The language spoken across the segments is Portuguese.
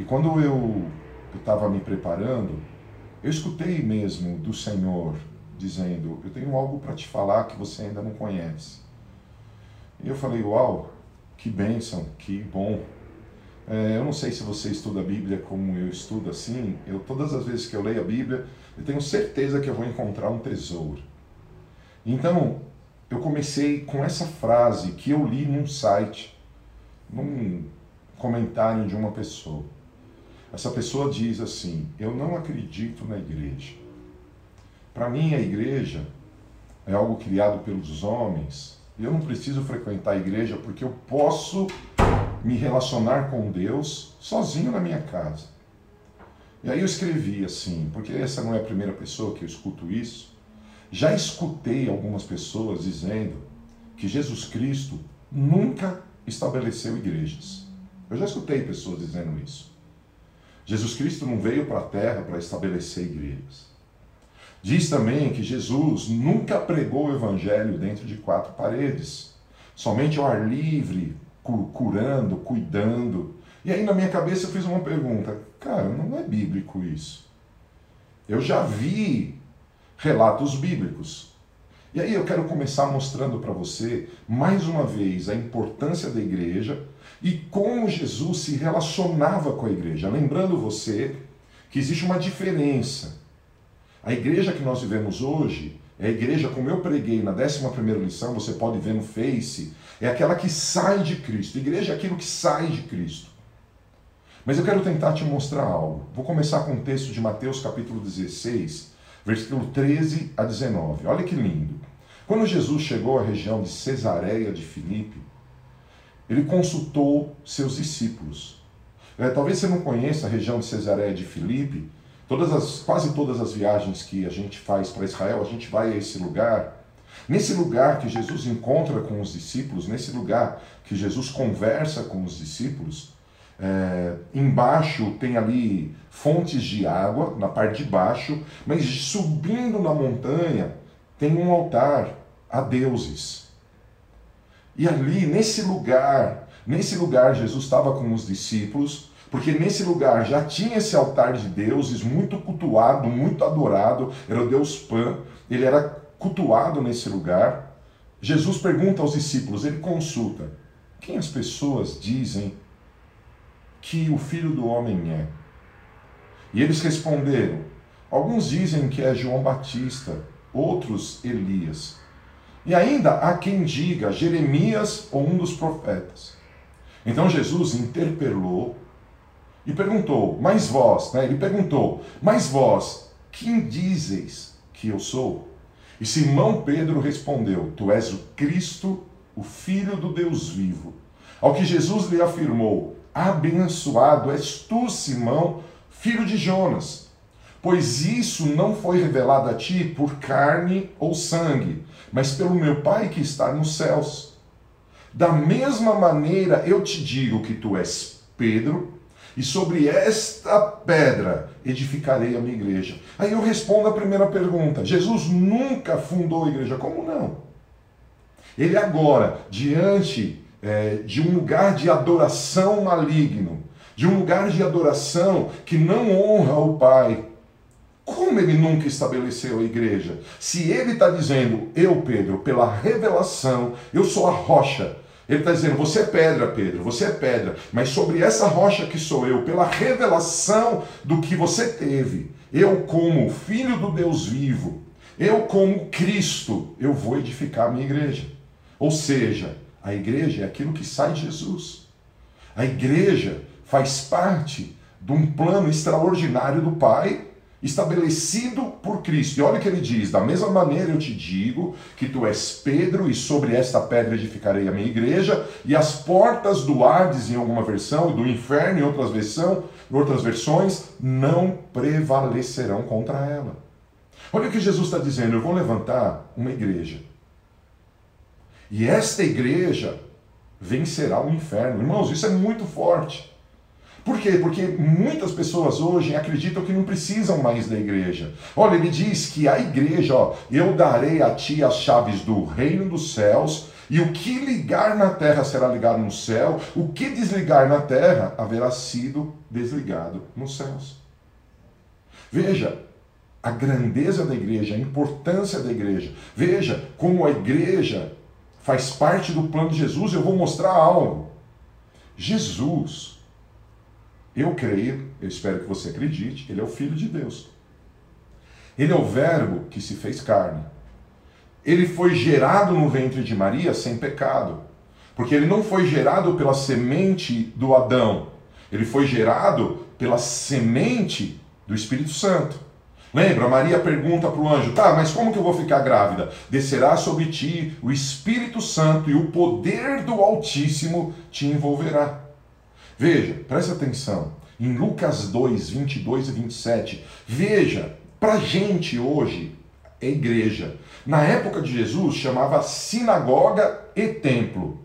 E quando eu estava me preparando, eu escutei mesmo do Senhor dizendo: Eu tenho algo para te falar que você ainda não conhece. E eu falei: Uau, que bênção, que bom. É, eu não sei se você estuda a Bíblia como eu estudo assim. Eu todas as vezes que eu leio a Bíblia, eu tenho certeza que eu vou encontrar um tesouro. Então, eu comecei com essa frase que eu li num site, num comentário de uma pessoa. Essa pessoa diz assim: Eu não acredito na igreja. Para mim, a igreja é algo criado pelos homens. Eu não preciso frequentar a igreja porque eu posso me relacionar com Deus sozinho na minha casa. E aí eu escrevi assim, porque essa não é a primeira pessoa que eu escuto isso. Já escutei algumas pessoas dizendo que Jesus Cristo nunca estabeleceu igrejas. Eu já escutei pessoas dizendo isso. Jesus Cristo não veio para a terra para estabelecer igrejas. Diz também que Jesus nunca pregou o evangelho dentro de quatro paredes, somente ao ar livre, curando, cuidando. E aí na minha cabeça eu fiz uma pergunta: cara, não é bíblico isso. Eu já vi relatos bíblicos. E aí eu quero começar mostrando para você, mais uma vez, a importância da igreja e como Jesus se relacionava com a igreja. Lembrando você que existe uma diferença. A igreja que nós vivemos hoje é a igreja, como eu preguei na 11 lição, você pode ver no Face, é aquela que sai de Cristo. A igreja é aquilo que sai de Cristo. Mas eu quero tentar te mostrar algo. Vou começar com o texto de Mateus capítulo 16, versículo 13 a 19. Olha que lindo. Quando Jesus chegou à região de Cesareia de Filipe, ele consultou seus discípulos. É, talvez você não conheça a região de Cesareia de Filipe, todas as, quase todas as viagens que a gente faz para Israel, a gente vai a esse lugar. Nesse lugar que Jesus encontra com os discípulos, nesse lugar que Jesus conversa com os discípulos, é, embaixo tem ali fontes de água, na parte de baixo, mas subindo na montanha tem um altar a deuses. E ali, nesse lugar, nesse lugar, Jesus estava com os discípulos, porque nesse lugar já tinha esse altar de deuses muito cultuado, muito adorado, era o Deus Pan, ele era cultuado nesse lugar. Jesus pergunta aos discípulos, ele consulta: quem as pessoas dizem que o filho do homem é? E eles responderam: alguns dizem que é João Batista, outros Elias. E ainda há quem diga Jeremias ou um dos profetas. Então Jesus interpelou e perguntou: Mas vós, né? Ele perguntou: Mas vós, quem dizeis que eu sou? E Simão Pedro respondeu: Tu és o Cristo, o Filho do Deus vivo. Ao que Jesus lhe afirmou: Abençoado és tu, Simão, filho de Jonas, pois isso não foi revelado a ti por carne ou sangue, mas pelo meu Pai que está nos céus. Da mesma maneira eu te digo que tu és Pedro, e sobre esta pedra edificarei a minha igreja. Aí eu respondo a primeira pergunta: Jesus nunca fundou a igreja. Como não? Ele agora, diante é, de um lugar de adoração maligno, de um lugar de adoração que não honra o Pai, como ele nunca estabeleceu a igreja? Se ele está dizendo, eu, Pedro, pela revelação, eu sou a rocha. Ele está dizendo, você é pedra, Pedro, você é pedra. Mas sobre essa rocha que sou eu, pela revelação do que você teve, eu, como filho do Deus vivo, eu, como Cristo, eu vou edificar a minha igreja. Ou seja, a igreja é aquilo que sai de Jesus. A igreja faz parte de um plano extraordinário do Pai estabelecido por Cristo. E olha o que ele diz: da mesma maneira eu te digo que tu és Pedro, e sobre esta pedra edificarei a minha igreja, e as portas do Hades, em alguma versão, e do inferno, em outras, versão, em outras versões, não prevalecerão contra ela. Olha o que Jesus está dizendo: eu vou levantar uma igreja. E esta igreja vencerá o inferno. Irmãos, isso é muito forte. Por quê? Porque muitas pessoas hoje acreditam que não precisam mais da igreja. Olha, ele diz que a igreja, ó, eu darei a ti as chaves do reino dos céus, E o que ligar na terra será ligado no céu, o que desligar na terra haverá sido desligado nos céus. Veja a grandeza da igreja, a importância da igreja. Veja como a igreja faz parte do plano de Jesus. Eu vou mostrar algo. Jesus, eu creio, eu espero que você acredite, ele é o Filho de Deus. Ele é o Verbo que se fez carne. Ele foi gerado no ventre de Maria sem pecado. Porque ele não foi gerado pela semente do Adão. Ele foi gerado pela semente do Espírito Santo. Lembra? Maria pergunta para o anjo: tá, mas como que eu vou ficar grávida? Descerá sobre ti o Espírito Santo e o poder do Altíssimo te envolverá. Veja, preste atenção. Em Lucas 2, 22 e 27, veja, para gente hoje, é igreja. Na época de Jesus, chamava sinagoga e templo.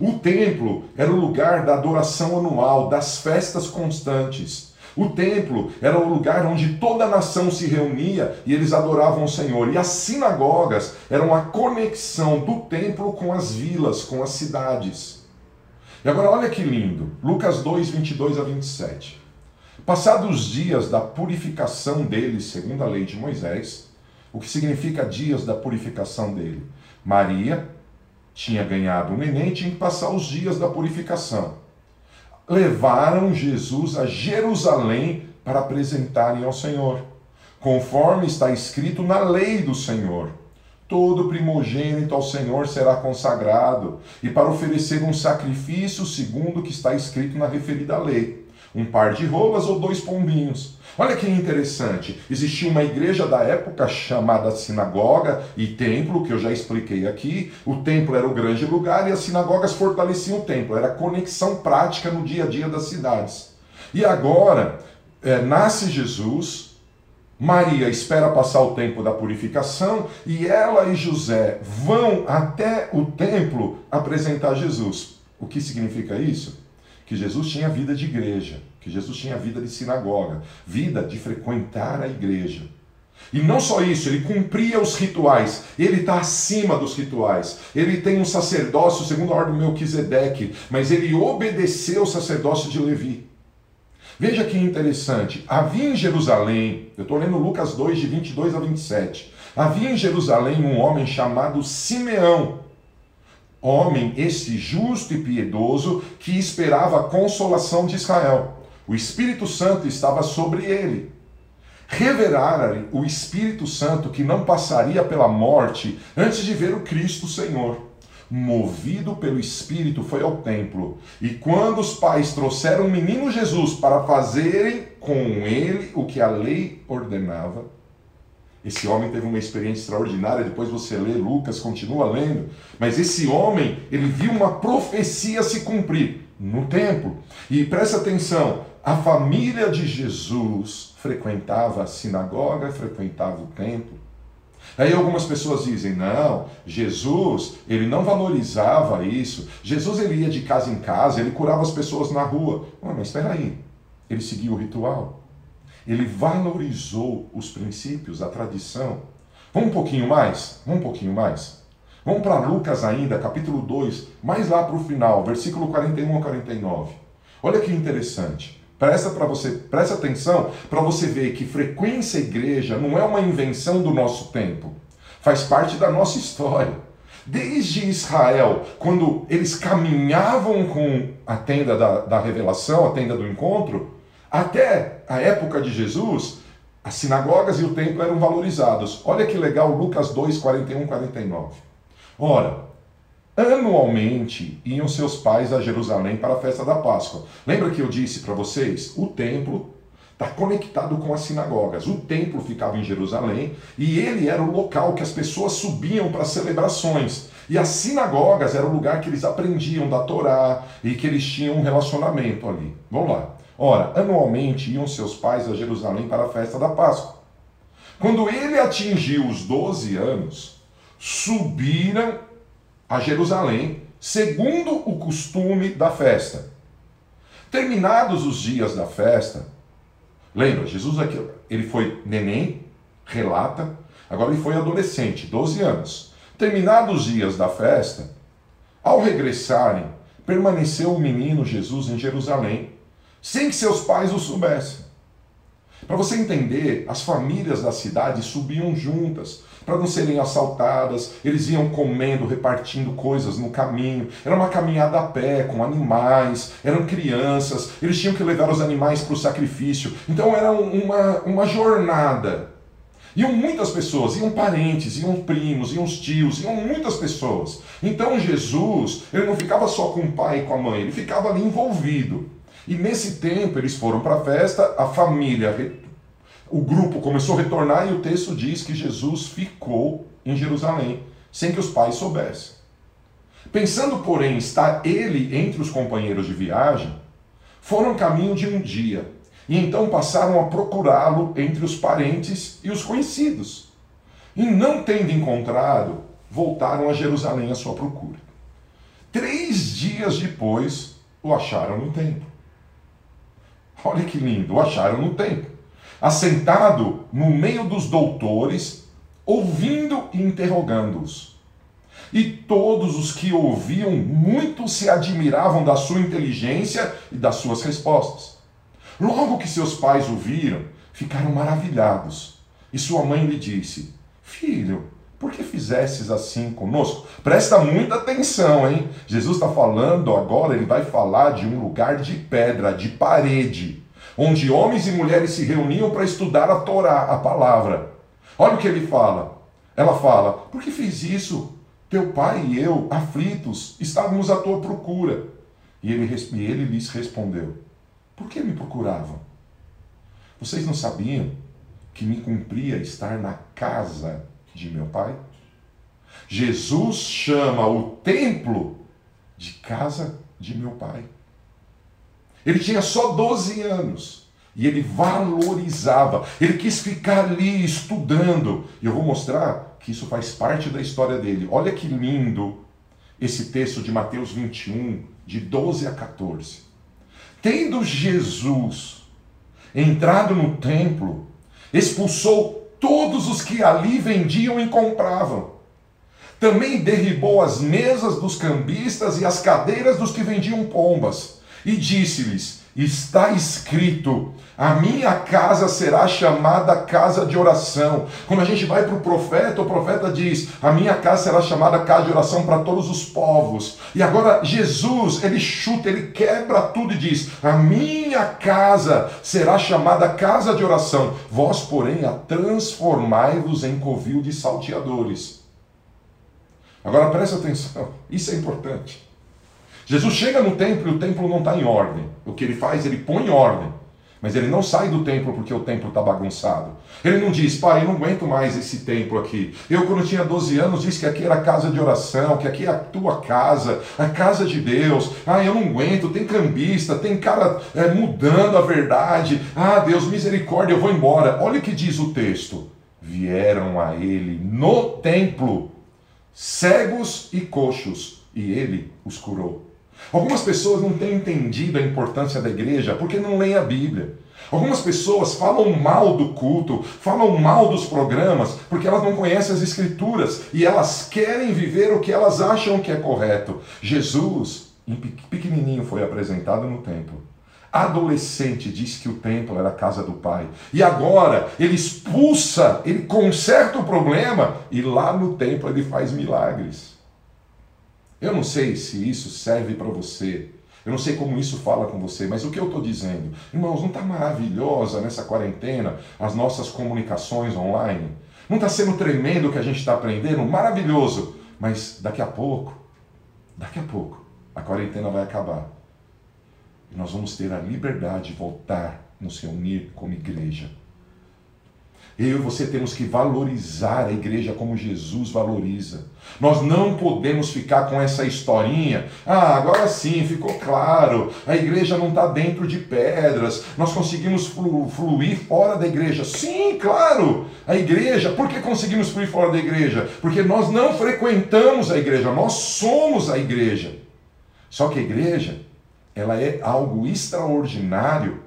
O templo era o lugar da adoração anual, das festas constantes. O templo era o lugar onde toda a nação se reunia e eles adoravam o Senhor. E as sinagogas eram a conexão do templo com as vilas, com as cidades. E agora olha que lindo, Lucas 2, 22 a 27. Passados os dias da purificação deles, segundo a lei de Moisés, o que significa dias da purificação dele? Maria tinha ganhado um neném e tinha que passar os dias da purificação levaram Jesus a Jerusalém para apresentarem ao Senhor, conforme está escrito na lei do Senhor. Todo primogênito ao Senhor será consagrado, e para oferecer um sacrifício segundo o que está escrito na referida lei, um par de rolas ou dois pombinhos. Olha que interessante, existia uma igreja da época chamada sinagoga e templo, que eu já expliquei aqui. O templo era o grande lugar e as sinagogas fortaleciam o templo, era conexão prática no dia a dia das cidades. E agora, é, nasce Jesus, Maria espera passar o tempo da purificação e ela e José vão até o templo apresentar Jesus. O que significa isso? Que Jesus tinha vida de igreja que Jesus tinha vida de sinagoga, vida de frequentar a igreja. E não só isso, ele cumpria os rituais, ele está acima dos rituais. Ele tem um sacerdócio segundo a ordem do Melquisedeque, mas ele obedeceu o sacerdócio de Levi. Veja que interessante, havia em Jerusalém, eu estou lendo Lucas 2, de 22 a 27, havia em Jerusalém um homem chamado Simeão, homem este justo e piedoso, que esperava a consolação de Israel. O Espírito Santo estava sobre ele. Revelaram o Espírito Santo que não passaria pela morte antes de ver o Cristo Senhor. Movido pelo Espírito, foi ao templo. E quando os pais trouxeram o menino Jesus para fazerem com ele o que a lei ordenava, esse homem teve uma experiência extraordinária. Depois você lê Lucas, continua lendo. Mas esse homem, ele viu uma profecia se cumprir no templo. E presta atenção: a família de Jesus frequentava a sinagoga, frequentava o templo. Aí algumas pessoas dizem: "Não, Jesus, ele não valorizava isso. Jesus ele ia de casa em casa, ele curava as pessoas na rua". Oh, mas espera aí. Ele seguia o ritual. Ele valorizou os princípios, a tradição. Vamos um pouquinho mais? Vamos um pouquinho mais. Vamos para Lucas ainda, capítulo 2, mais lá para o final, versículo 41 a 49. Olha que interessante. Presta para você, presta atenção para você ver que frequência igreja não é uma invenção do nosso tempo. Faz parte da nossa história. Desde Israel, quando eles caminhavam com a tenda da, da revelação, a tenda do encontro, até a época de Jesus, as sinagogas e o templo eram valorizados. Olha que legal, Lucas 2, 41, 49. Ora, Anualmente iam seus pais a Jerusalém para a festa da Páscoa. Lembra que eu disse para vocês? O templo está conectado com as sinagogas. O templo ficava em Jerusalém e ele era o local que as pessoas subiam para celebrações. E as sinagogas era o lugar que eles aprendiam da Torá e que eles tinham um relacionamento ali. Vamos lá. Ora, anualmente iam seus pais a Jerusalém para a festa da Páscoa. Quando ele atingiu os 12 anos, subiram a Jerusalém, segundo o costume da festa. Terminados os dias da festa, lembra, Jesus aqui, ele foi neném, relata, agora ele foi adolescente, 12 anos. Terminados os dias da festa, Ao regressarem, permaneceu o menino Jesus em Jerusalém, sem que seus pais o soubessem. Para você entender, as famílias da cidade subiam juntas para não serem assaltadas, eles iam comendo, repartindo coisas no caminho. Era uma caminhada a pé, com animais, eram crianças, eles tinham que levar os animais para o sacrifício. Então era uma, uma jornada. Iam muitas pessoas, iam parentes, iam primos, iam tios, iam muitas pessoas. Então Jesus, ele não ficava só com o pai e com a mãe, ele ficava ali envolvido. E nesse tempo eles foram para a festa, a família, o grupo começou a retornar e o texto diz que Jesus ficou em Jerusalém, sem que os pais soubessem. Pensando, porém, estar ele entre os companheiros de viagem, foram caminho de um dia, e então passaram a procurá-lo entre os parentes e os conhecidos. E não tendo encontrado, voltaram a Jerusalém à sua procura. Três dias depois, o acharam no templo. Olha que lindo, o acharam no templo, assentado no meio dos doutores, ouvindo e interrogando-os. E todos os que ouviam muito se admiravam da sua inteligência e das suas respostas. Logo que seus pais o viram, ficaram maravilhados. E sua mãe lhe disse: Filho, por que fizesses assim conosco? Presta muita atenção, hein? Jesus está falando agora, ele vai falar de um lugar de pedra, de parede, onde homens e mulheres se reuniam para estudar a Torá, a palavra. Olha o que ele fala. Ela fala: Por que fiz isso? Teu pai e eu, aflitos, estávamos à tua procura. E ele, e ele lhes respondeu: Por que me procuravam? Vocês não sabiam que me cumpria estar na casa de meu pai? Jesus chama o templo de casa de meu pai. Ele tinha só 12 anos e ele valorizava, ele quis ficar ali estudando. E eu vou mostrar que isso faz parte da história dele. Olha que lindo esse texto de Mateus 21, de 12 a 14. Tendo Jesus entrado no templo, expulsou todos os que ali vendiam e compravam. Também derribou as mesas dos cambistas e as cadeiras dos que vendiam pombas, e disse-lhes: Está escrito: a minha casa será chamada casa de oração. Quando a gente vai para o profeta, o profeta diz: a minha casa será chamada casa de oração para todos os povos. E agora Jesus, ele chuta, ele quebra tudo e diz: a minha casa será chamada casa de oração. Vós, porém, a transformai-vos em covil de salteadores. Agora presta atenção, isso é importante. Jesus chega no templo e o templo não está em ordem. O que ele faz? Ele põe em ordem. Mas ele não sai do templo porque o templo está bagunçado. Ele não diz, pai, eu não aguento mais esse templo aqui. Eu, quando tinha 12 anos, disse que aqui era casa de oração, que aqui é a tua casa, a casa de Deus. Ah, eu não aguento, tem cambista, tem cara é, mudando a verdade. Ah, Deus, misericórdia, eu vou embora. Olha o que diz o texto. Vieram a ele no templo, cegos e coxos, e ele os curou. Algumas pessoas não têm entendido a importância da igreja porque não leem a Bíblia. Algumas pessoas falam mal do culto, falam mal dos programas, porque elas não conhecem as Escrituras e elas querem viver o que elas acham que é correto. Jesus, em pequenininho, foi apresentado no templo. Adolescente disse que o templo era a casa do pai. E agora ele expulsa, ele conserta o problema e lá no templo ele faz milagres. Eu não sei se isso serve para você. Eu não sei como isso fala com você, mas o que eu estou dizendo? Irmãos, não está maravilhosa nessa quarentena as nossas comunicações online? Não está sendo tremendo o que a gente está aprendendo? Maravilhoso! Mas daqui a pouco, daqui a pouco, a quarentena vai acabar. E nós vamos ter a liberdade de voltar nos reunir como igreja eu e você temos que valorizar a igreja como Jesus valoriza. Nós não podemos ficar com essa historinha. Ah, agora sim, ficou claro. A igreja não está dentro de pedras. Nós conseguimos fluir fora da igreja. Sim, claro. A igreja, por que conseguimos fluir fora da igreja? Porque nós não frequentamos a igreja, nós somos a igreja. Só que a igreja, ela é algo extraordinário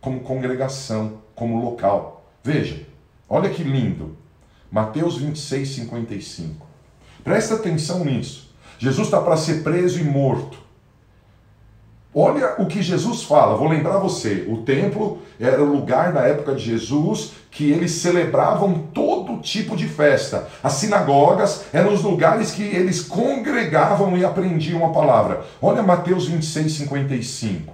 como congregação, como local. Veja, Olha que lindo. Mateus 26, 55. Presta atenção nisso. Jesus está para ser preso e morto. Olha o que Jesus fala, vou lembrar você: o templo era o lugar na época de Jesus que eles celebravam todo tipo de festa. As sinagogas eram os lugares que eles congregavam e aprendiam a palavra. Olha Mateus 26, 55.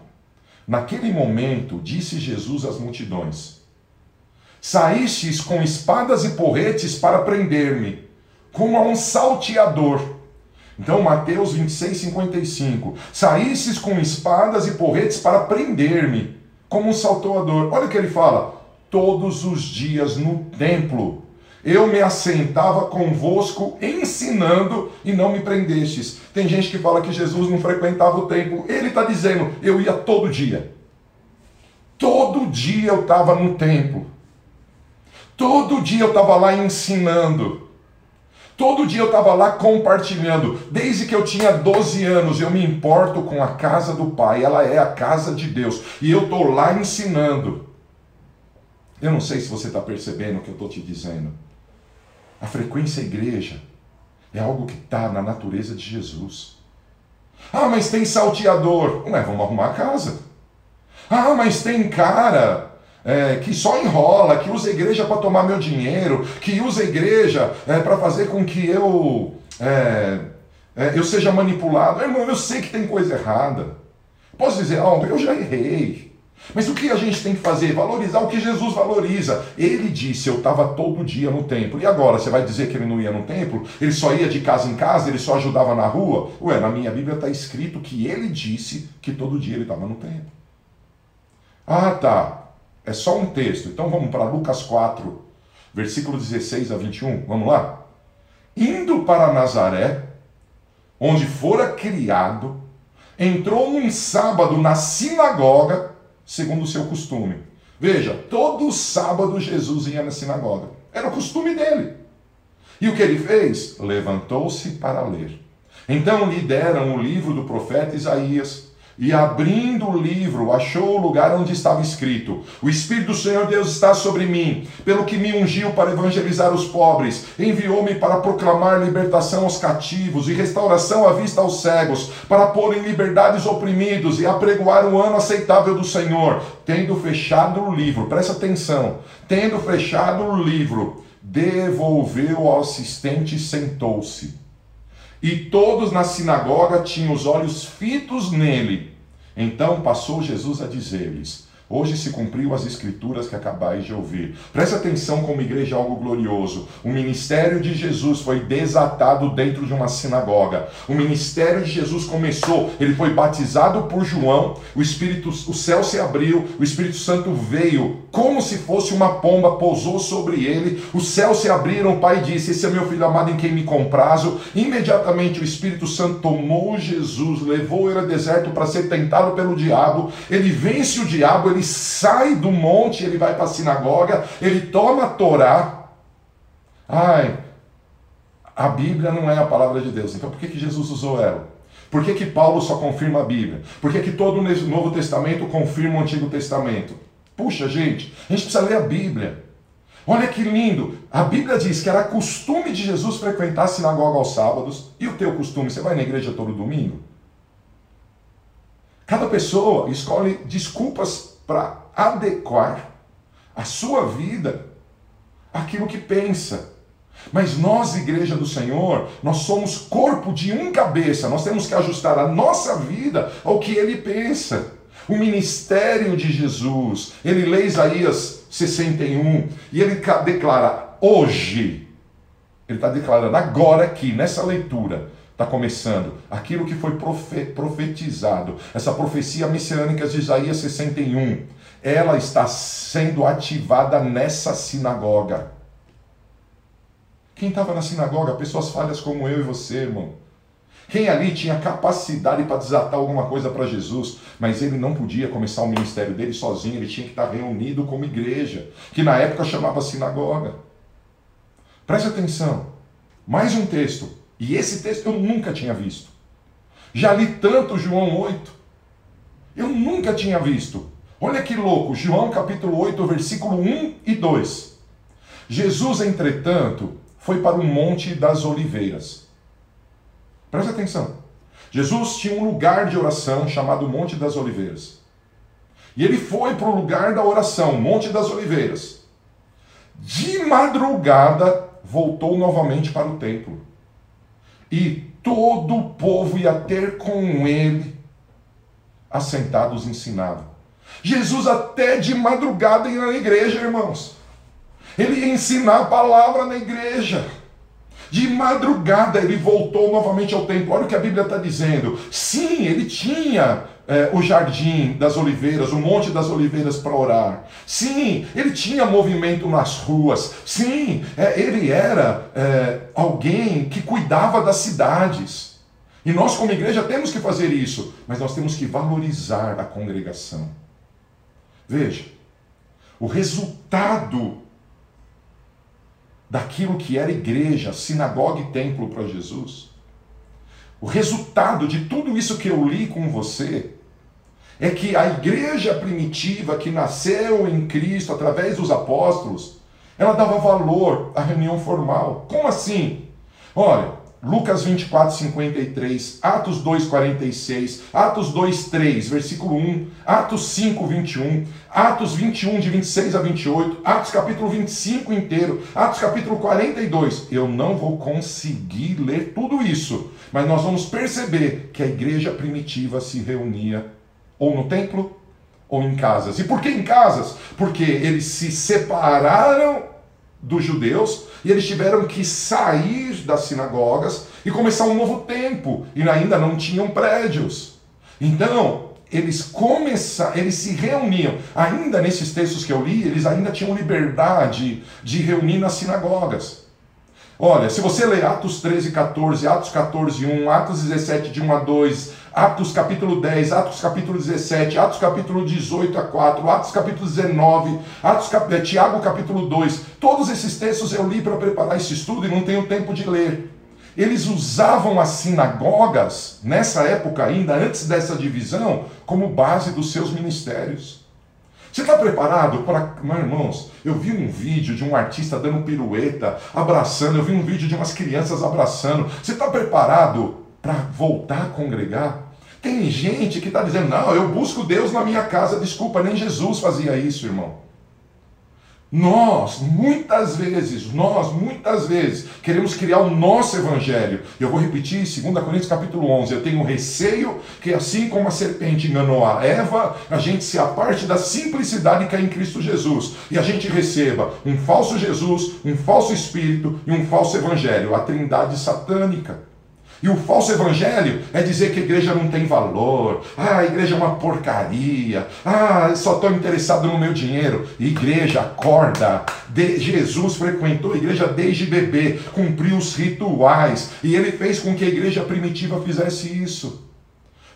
Naquele momento, disse Jesus às multidões: Saístes com espadas e porretes para prender-me, como a um salteador. Então, Mateus 26, 55. Saístes com espadas e porretes para prender-me, como um salteador. Olha o que ele fala. Todos os dias no templo. Eu me assentava convosco ensinando e não me prendestes. Tem gente que fala que Jesus não frequentava o templo. Ele está dizendo, eu ia todo dia. Todo dia eu estava no templo. Todo dia eu estava lá ensinando. Todo dia eu estava lá compartilhando. Desde que eu tinha 12 anos, eu me importo com a casa do Pai. Ela é a casa de Deus. E eu estou lá ensinando. Eu não sei se você está percebendo o que eu estou te dizendo. A frequência igreja é algo que está na natureza de Jesus. Ah, mas tem salteador. Ué, vamos arrumar a casa. Ah, mas tem cara é, que só enrola, que usa a igreja para tomar meu dinheiro, que usa a igreja é, para fazer com que eu, é, é, eu seja manipulado. Irmão, eu sei que tem coisa errada. Posso dizer, oh, eu já errei. Mas o que a gente tem que fazer? Valorizar o que Jesus valoriza. Ele disse: Eu estava todo dia no templo. E agora, você vai dizer que ele não ia no templo? Ele só ia de casa em casa? Ele só ajudava na rua? Ué, na minha Bíblia está escrito que ele disse que todo dia ele estava no templo. Ah, tá. É só um texto. Então vamos para Lucas 4, versículo 16 a 21. Vamos lá? Indo para Nazaré, onde fora criado, entrou num sábado na sinagoga, segundo o seu costume. Veja, todo sábado Jesus ia na sinagoga. Era o costume dele. E o que ele fez? Levantou-se para ler. Então lhe deram o livro do profeta Isaías. E abrindo o livro, achou o lugar onde estava escrito: O Espírito do Senhor Deus está sobre mim, pelo que me ungiu para evangelizar os pobres, enviou-me para proclamar libertação aos cativos e restauração à vista aos cegos, para pôr em liberdade os oprimidos e apregoar o ano aceitável do Senhor. Tendo fechado o livro, presta atenção, tendo fechado o livro, devolveu ao assistente e sentou-se. E todos na sinagoga tinham os olhos fitos nele. Então passou Jesus a dizer-lhes: Hoje se cumpriu as escrituras que acabais de ouvir. Preste atenção como igreja é algo glorioso. O ministério de Jesus foi desatado dentro de uma sinagoga. O ministério de Jesus começou, ele foi batizado por João, o Espírito, o céu se abriu, o Espírito Santo veio como se fosse uma pomba, pousou sobre ele, os céus se abriram, o Pai disse: Esse é meu filho amado em quem me comprazo. Imediatamente o Espírito Santo tomou Jesus, levou ele ao deserto para ser tentado pelo diabo. Ele vence o diabo, ele ele sai do monte, ele vai para a sinagoga, ele toma a Torá. Ai, a Bíblia não é a palavra de Deus. Então por que, que Jesus usou ela? Por que, que Paulo só confirma a Bíblia? Por que, que todo o Novo Testamento confirma o Antigo Testamento? Puxa, gente, a gente precisa ler a Bíblia. Olha que lindo! A Bíblia diz que era costume de Jesus frequentar a sinagoga aos sábados. E o teu costume? Você vai na igreja todo domingo? Cada pessoa escolhe desculpas para adequar a sua vida àquilo que pensa. Mas nós, igreja do Senhor, nós somos corpo de um cabeça, nós temos que ajustar a nossa vida ao que ele pensa. O ministério de Jesus, ele lê Isaías 61 e ele declara hoje, ele está declarando agora aqui, nessa leitura, está começando aquilo que foi profetizado, essa profecia messiânica de Isaías 61, ela está sendo ativada nessa sinagoga. Quem estava na sinagoga? Pessoas falhas como eu e você, irmão. Quem ali tinha capacidade para desatar alguma coisa para Jesus, mas ele não podia começar o ministério dele sozinho, ele tinha que estar reunido como igreja, que na época chamava sinagoga. Preste atenção. Mais um texto. E esse texto eu nunca tinha visto. Já li tanto João 8. Eu nunca tinha visto. Olha que louco, João capítulo 8, versículo 1 e 2. Jesus, entretanto, foi para o Monte das Oliveiras. Preste atenção. Jesus tinha um lugar de oração chamado Monte das Oliveiras. E ele foi para o lugar da oração, Monte das Oliveiras. De madrugada, voltou novamente para o templo. E todo o povo ia ter com ele, assentados ensinava. Jesus até de madrugada ia na igreja, irmãos. Ele ia ensinar a palavra na igreja. De madrugada ele voltou novamente ao templo. Olha o que a Bíblia está dizendo. Sim, ele tinha é, o jardim das oliveiras, o monte das oliveiras para orar. Sim, ele tinha movimento nas ruas. Sim, é, ele era é, alguém que cuidava das cidades. E nós, como igreja, temos que fazer isso, mas nós temos que valorizar a congregação. Veja, o resultado daquilo que era igreja, sinagoga e templo para Jesus. O resultado de tudo isso que eu li com você é que a igreja primitiva que nasceu em Cristo através dos apóstolos, ela dava valor à reunião formal. Como assim? Olha, Lucas 24, 53, Atos 2, 46, Atos 2, 3, versículo 1, Atos 5, 21, Atos 21, de 26 a 28, Atos capítulo 25 inteiro, Atos capítulo 42. Eu não vou conseguir ler tudo isso, mas nós vamos perceber que a igreja primitiva se reunia ou no templo ou em casas. E por que em casas? Porque eles se separaram dos judeus e eles tiveram que sair das sinagogas e começar um novo tempo e ainda não tinham prédios. Então, eles começaram, eles se reuniam. Ainda nesses textos que eu li, eles ainda tinham liberdade de reunir nas sinagogas. Olha, se você ler Atos 13, 14, Atos 14, 1, Atos 17, de 1 a 2, Atos capítulo 10, Atos capítulo 17, Atos capítulo 18 a 4, Atos capítulo 19, Atos cap... Eh, Tiago capítulo 2, todos esses textos eu li para preparar esse estudo e não tenho tempo de ler. Eles usavam as sinagogas, nessa época ainda, antes dessa divisão, como base dos seus ministérios. Você está preparado para. Meus irmãos, eu vi um vídeo de um artista dando pirueta, abraçando, eu vi um vídeo de umas crianças abraçando. Você está preparado para voltar a congregar? Tem gente que está dizendo, não, eu busco Deus na minha casa. Desculpa, nem Jesus fazia isso, irmão. Nós, muitas vezes, nós, muitas vezes, queremos criar o nosso evangelho. Eu vou repetir, 2 Coríntios capítulo 11, eu tenho receio que assim como a serpente enganou a Eva, a gente se aparte da simplicidade que é em Cristo Jesus e a gente receba um falso Jesus, um falso espírito e um falso evangelho, a trindade satânica. E o falso evangelho é dizer que a igreja não tem valor, ah, a igreja é uma porcaria, ah, só estou interessado no meu dinheiro. Igreja, acorda. De, Jesus frequentou a igreja desde bebê, cumpriu os rituais, e ele fez com que a igreja primitiva fizesse isso.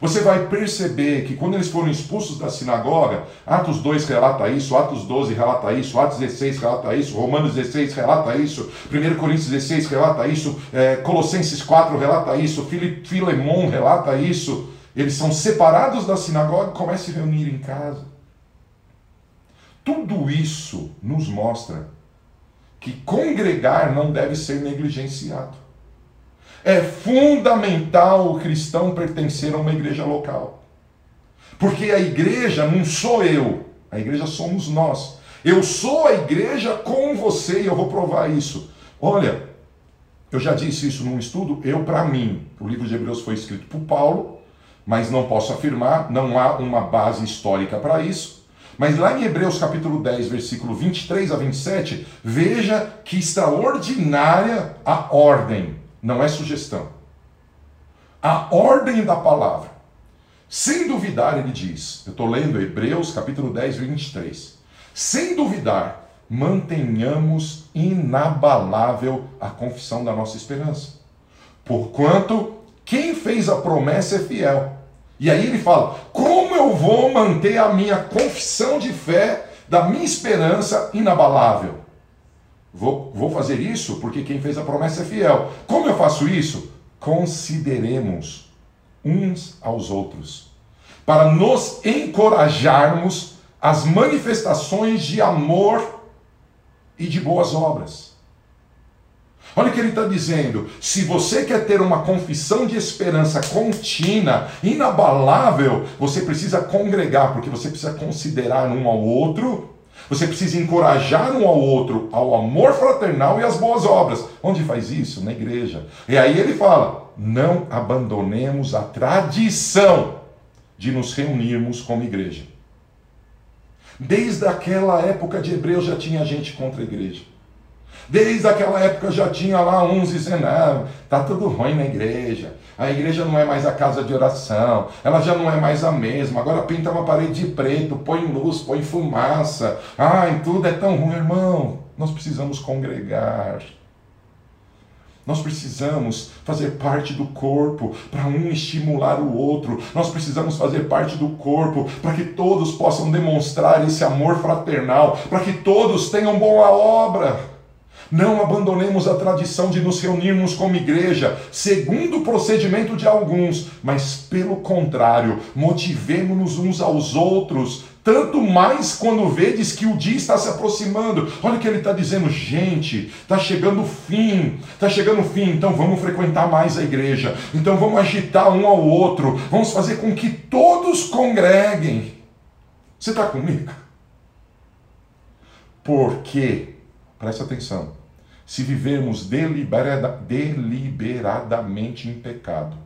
Você vai perceber que quando eles foram expulsos da sinagoga, Atos 2 relata isso, Atos 12 relata isso, Atos 16 relata isso, Romanos 16 relata isso, 1 Coríntios 16 relata isso, é, Colossenses 4 relata isso, Filemon relata isso. Eles são separados da sinagoga e começam a se reunir em casa. Tudo isso nos mostra que congregar não deve ser negligenciado. É fundamental o cristão pertencer a uma igreja local. Porque a igreja não sou eu, a igreja somos nós. Eu sou a igreja com você e eu vou provar isso. Olha, eu já disse isso num estudo, eu para mim. O livro de Hebreus foi escrito por Paulo, mas não posso afirmar, não há uma base histórica para isso. Mas lá em Hebreus capítulo 10, versículo 23 a 27, veja que extraordinária a ordem não é sugestão. A ordem da palavra. Sem duvidar, ele diz, eu estou lendo Hebreus capítulo 10, 23. Sem duvidar, mantenhamos inabalável a confissão da nossa esperança. Porquanto quem fez a promessa é fiel. E aí ele fala: como eu vou manter a minha confissão de fé, da minha esperança inabalável? Vou, vou fazer isso porque quem fez a promessa é fiel. Como eu faço isso? Consideremos uns aos outros, para nos encorajarmos às manifestações de amor e de boas obras. Olha o que ele está dizendo. Se você quer ter uma confissão de esperança contínua, inabalável, você precisa congregar, porque você precisa considerar um ao outro, você precisa encorajar um ao outro ao amor fraternal e às boas obras. Onde faz isso? Na igreja. E aí ele fala: não abandonemos a tradição de nos reunirmos como igreja. Desde aquela época de Hebreus já tinha gente contra a igreja. Desde aquela época já tinha lá uns dizendo: ah, tá tudo ruim na igreja. A igreja não é mais a casa de oração, ela já não é mais a mesma. Agora pinta uma parede de preto, põe luz, põe fumaça. Ai, tudo é tão ruim, irmão. Nós precisamos congregar. Nós precisamos fazer parte do corpo para um estimular o outro. Nós precisamos fazer parte do corpo para que todos possam demonstrar esse amor fraternal, para que todos tenham boa obra. Não abandonemos a tradição de nos reunirmos como igreja, segundo o procedimento de alguns, mas pelo contrário, motivemos-nos uns aos outros, tanto mais quando vedes que o dia está se aproximando. Olha o que ele está dizendo, gente, está chegando o fim, está chegando o fim, então vamos frequentar mais a igreja, então vamos agitar um ao outro, vamos fazer com que todos congreguem. Você está comigo? Porque, presta atenção, se vivermos deliberada, deliberadamente em pecado.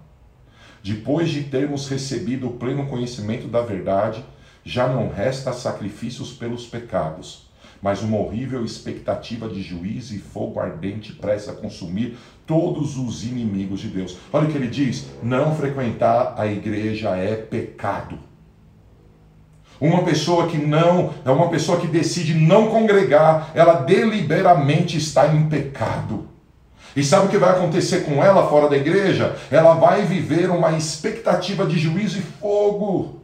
Depois de termos recebido o pleno conhecimento da verdade, já não resta sacrifícios pelos pecados, mas uma horrível expectativa de juízo e fogo ardente presta a consumir todos os inimigos de Deus. Olha o que ele diz: não frequentar a igreja é pecado. Uma pessoa que não, é uma pessoa que decide não congregar, ela deliberadamente está em pecado. E sabe o que vai acontecer com ela fora da igreja? Ela vai viver uma expectativa de juízo e fogo.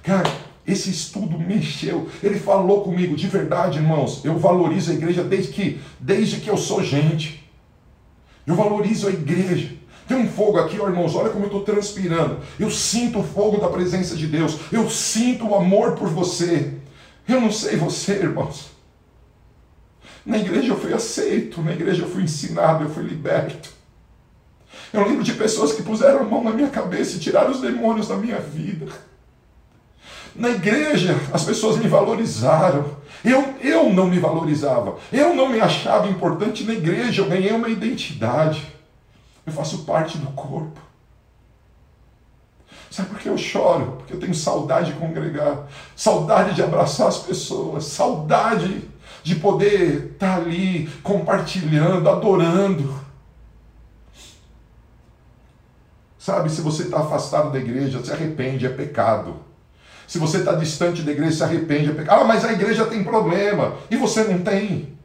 Cara, esse estudo mexeu. Ele falou comigo, de verdade, irmãos. Eu valorizo a igreja desde que, desde que eu sou gente. Eu valorizo a igreja. Tem um fogo aqui, ó, irmãos, olha como eu estou transpirando. Eu sinto o fogo da presença de Deus. Eu sinto o amor por você. Eu não sei você, irmãos. Na igreja eu fui aceito, na igreja eu fui ensinado, eu fui liberto. Eu lembro de pessoas que puseram a mão na minha cabeça e tiraram os demônios da minha vida. Na igreja, as pessoas me valorizaram. Eu, eu não me valorizava. Eu não me achava importante na igreja. Eu ganhei uma identidade. Eu faço parte do corpo. Sabe por que eu choro? Porque eu tenho saudade de congregar, saudade de abraçar as pessoas, saudade de poder estar ali compartilhando, adorando. Sabe, se você está afastado da igreja, se arrepende, é pecado. Se você está distante da igreja, se arrepende, é pecado. Ah, mas a igreja tem problema e você não tem.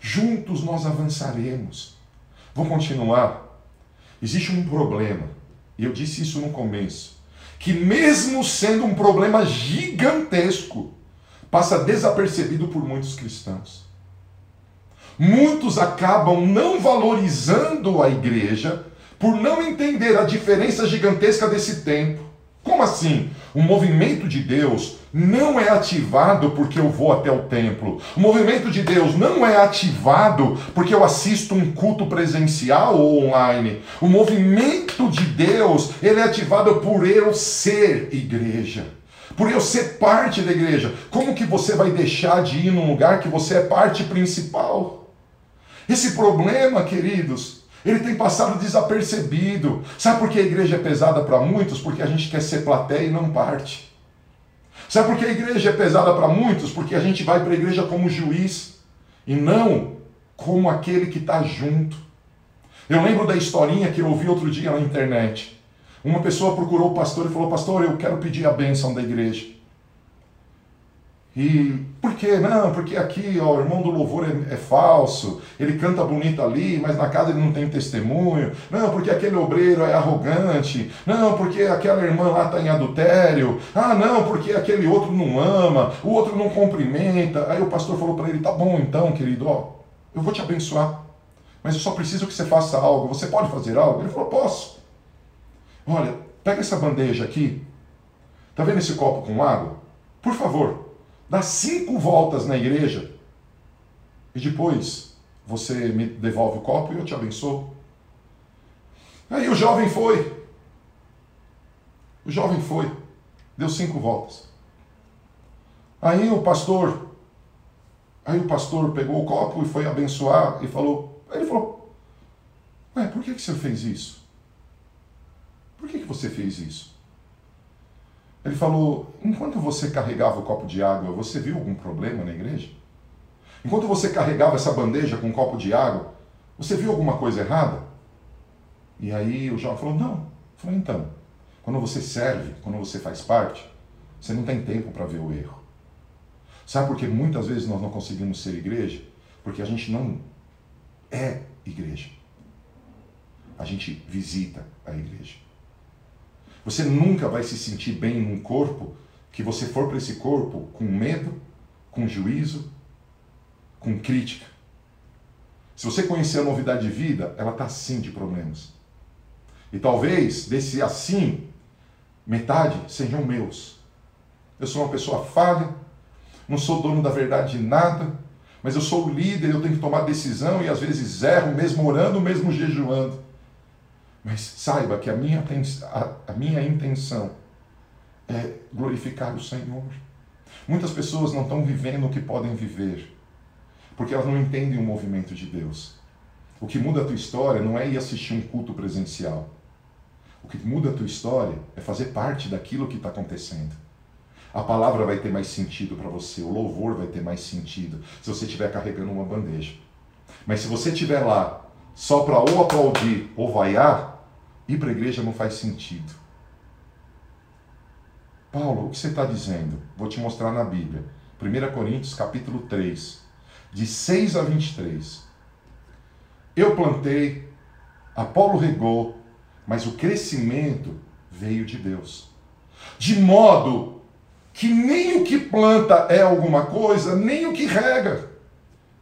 Juntos nós avançaremos. Vou continuar. Existe um problema, e eu disse isso no começo, que mesmo sendo um problema gigantesco, passa desapercebido por muitos cristãos. Muitos acabam não valorizando a igreja por não entender a diferença gigantesca desse tempo. Como assim? O movimento de Deus não é ativado porque eu vou até o templo. O movimento de Deus não é ativado porque eu assisto um culto presencial ou online. O movimento de Deus, ele é ativado por eu ser igreja. Por eu ser parte da igreja. Como que você vai deixar de ir num lugar que você é parte principal? Esse problema, queridos, ele tem passado desapercebido. Sabe por que a igreja é pesada para muitos? Porque a gente quer ser plateia e não parte. Sabe por que a igreja é pesada para muitos? Porque a gente vai para a igreja como juiz e não como aquele que está junto. Eu lembro da historinha que eu ouvi outro dia na internet. Uma pessoa procurou o pastor e falou: Pastor, eu quero pedir a bênção da igreja. E por quê? Não, porque aqui ó, o irmão do louvor é, é, falso, ele canta bonito ali, mas na casa ele não tem testemunho. Não, porque aquele obreiro é arrogante. Não, porque aquela irmã lá está em adultério. Ah, não, porque aquele outro não ama, o outro não cumprimenta. Aí o pastor falou para ele: tá bom então, querido, ó, eu vou te abençoar, mas eu só preciso que você faça algo. Você pode fazer algo? Ele falou: posso. Olha, pega essa bandeja aqui. Tá vendo esse copo com água? Por favor, dá cinco voltas na igreja e depois você me devolve o copo e eu te abençoo. Aí o jovem foi. O jovem foi. Deu cinco voltas. Aí o pastor, aí o pastor pegou o copo e foi abençoar e falou, ele falou, ué, por que, que você fez isso? Por que, que você fez isso? Ele falou, enquanto você carregava o copo de água, você viu algum problema na igreja? Enquanto você carregava essa bandeja com um copo de água, você viu alguma coisa errada? E aí o jovem falou, não. Falou, então, quando você serve, quando você faz parte, você não tem tempo para ver o erro. Sabe por que muitas vezes nós não conseguimos ser igreja? Porque a gente não é igreja. A gente visita a igreja. Você nunca vai se sentir bem num corpo que você for para esse corpo com medo, com juízo, com crítica. Se você conhecer a novidade de vida, ela está assim de problemas. E talvez desse assim, metade sejam meus. Eu sou uma pessoa falha, não sou dono da verdade de nada, mas eu sou o líder, eu tenho que tomar decisão e às vezes erro, mesmo orando, mesmo jejuando. Mas saiba que a minha, a minha intenção é glorificar o Senhor. Muitas pessoas não estão vivendo o que podem viver, porque elas não entendem o movimento de Deus. O que muda a tua história não é ir assistir um culto presencial. O que muda a tua história é fazer parte daquilo que está acontecendo. A palavra vai ter mais sentido para você, o louvor vai ter mais sentido se você estiver carregando uma bandeja. Mas se você estiver lá só para ou aplaudir ou vaiar, ir para a igreja não faz sentido. Paulo, o que você está dizendo? Vou te mostrar na Bíblia. 1 Coríntios capítulo 3, de 6 a 23. Eu plantei, Apolo regou, mas o crescimento veio de Deus. De modo que nem o que planta é alguma coisa, nem o que rega,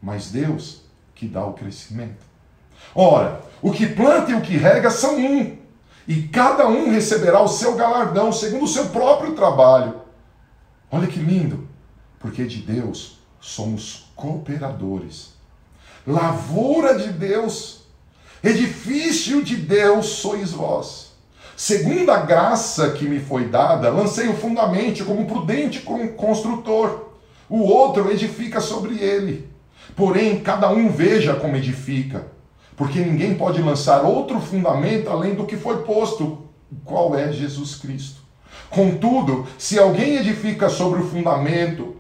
mas Deus que dá o crescimento. Ora, o que planta e o que rega são um, e cada um receberá o seu galardão segundo o seu próprio trabalho. Olha que lindo, porque de Deus somos cooperadores. Lavoura de Deus, edifício de Deus sois vós. Segundo a graça que me foi dada, lancei o fundamento como prudente construtor. O outro edifica sobre ele. Porém, cada um veja como edifica porque ninguém pode lançar outro fundamento além do que foi posto, qual é Jesus Cristo. Contudo, se alguém edifica sobre o fundamento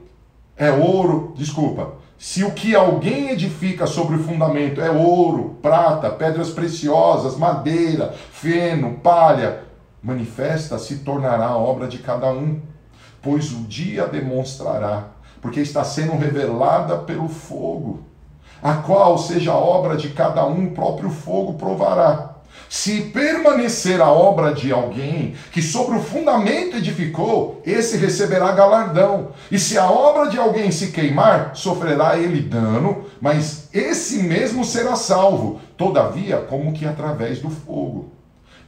é ouro, desculpa, se o que alguém edifica sobre o fundamento é ouro, prata, pedras preciosas, madeira, feno, palha, manifesta se tornará a obra de cada um, pois o dia demonstrará, porque está sendo revelada pelo fogo a qual seja a obra de cada um, o próprio fogo provará. Se permanecer a obra de alguém que sobre o fundamento edificou, esse receberá galardão. E se a obra de alguém se queimar, sofrerá ele dano, mas esse mesmo será salvo, todavia, como que através do fogo.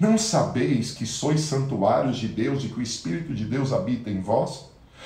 Não sabeis que sois santuários de Deus e que o Espírito de Deus habita em vós?